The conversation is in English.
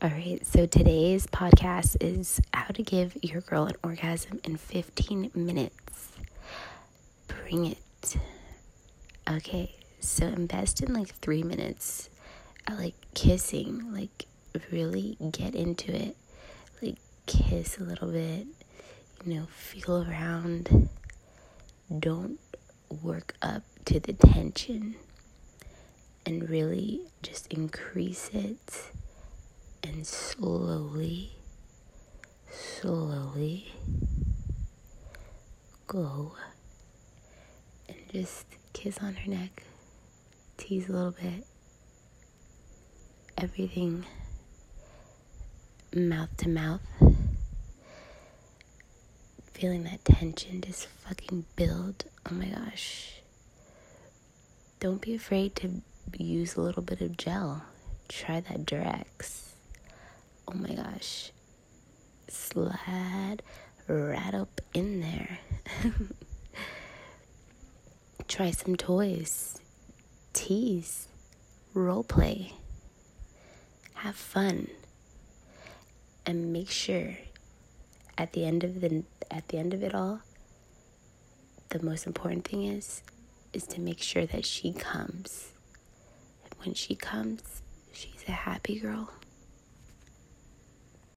All right, so today's podcast is how to give your girl an orgasm in 15 minutes. Bring it. Okay, so invest in like three minutes at like kissing, like really get into it, like kiss a little bit, you know, feel around. Don't work up to the tension and really just increase it and slowly, slowly go and just kiss on her neck, tease a little bit, everything mouth to mouth. Feeling that tension just fucking build. Oh my gosh. Don't be afraid to use a little bit of gel. Try that Durex oh my gosh, slide right up in there. Try some toys, tease, role play, have fun, and make sure at the end of the at the end of it all, the most important thing is is to make sure that she comes. And when she comes, she's a happy girl.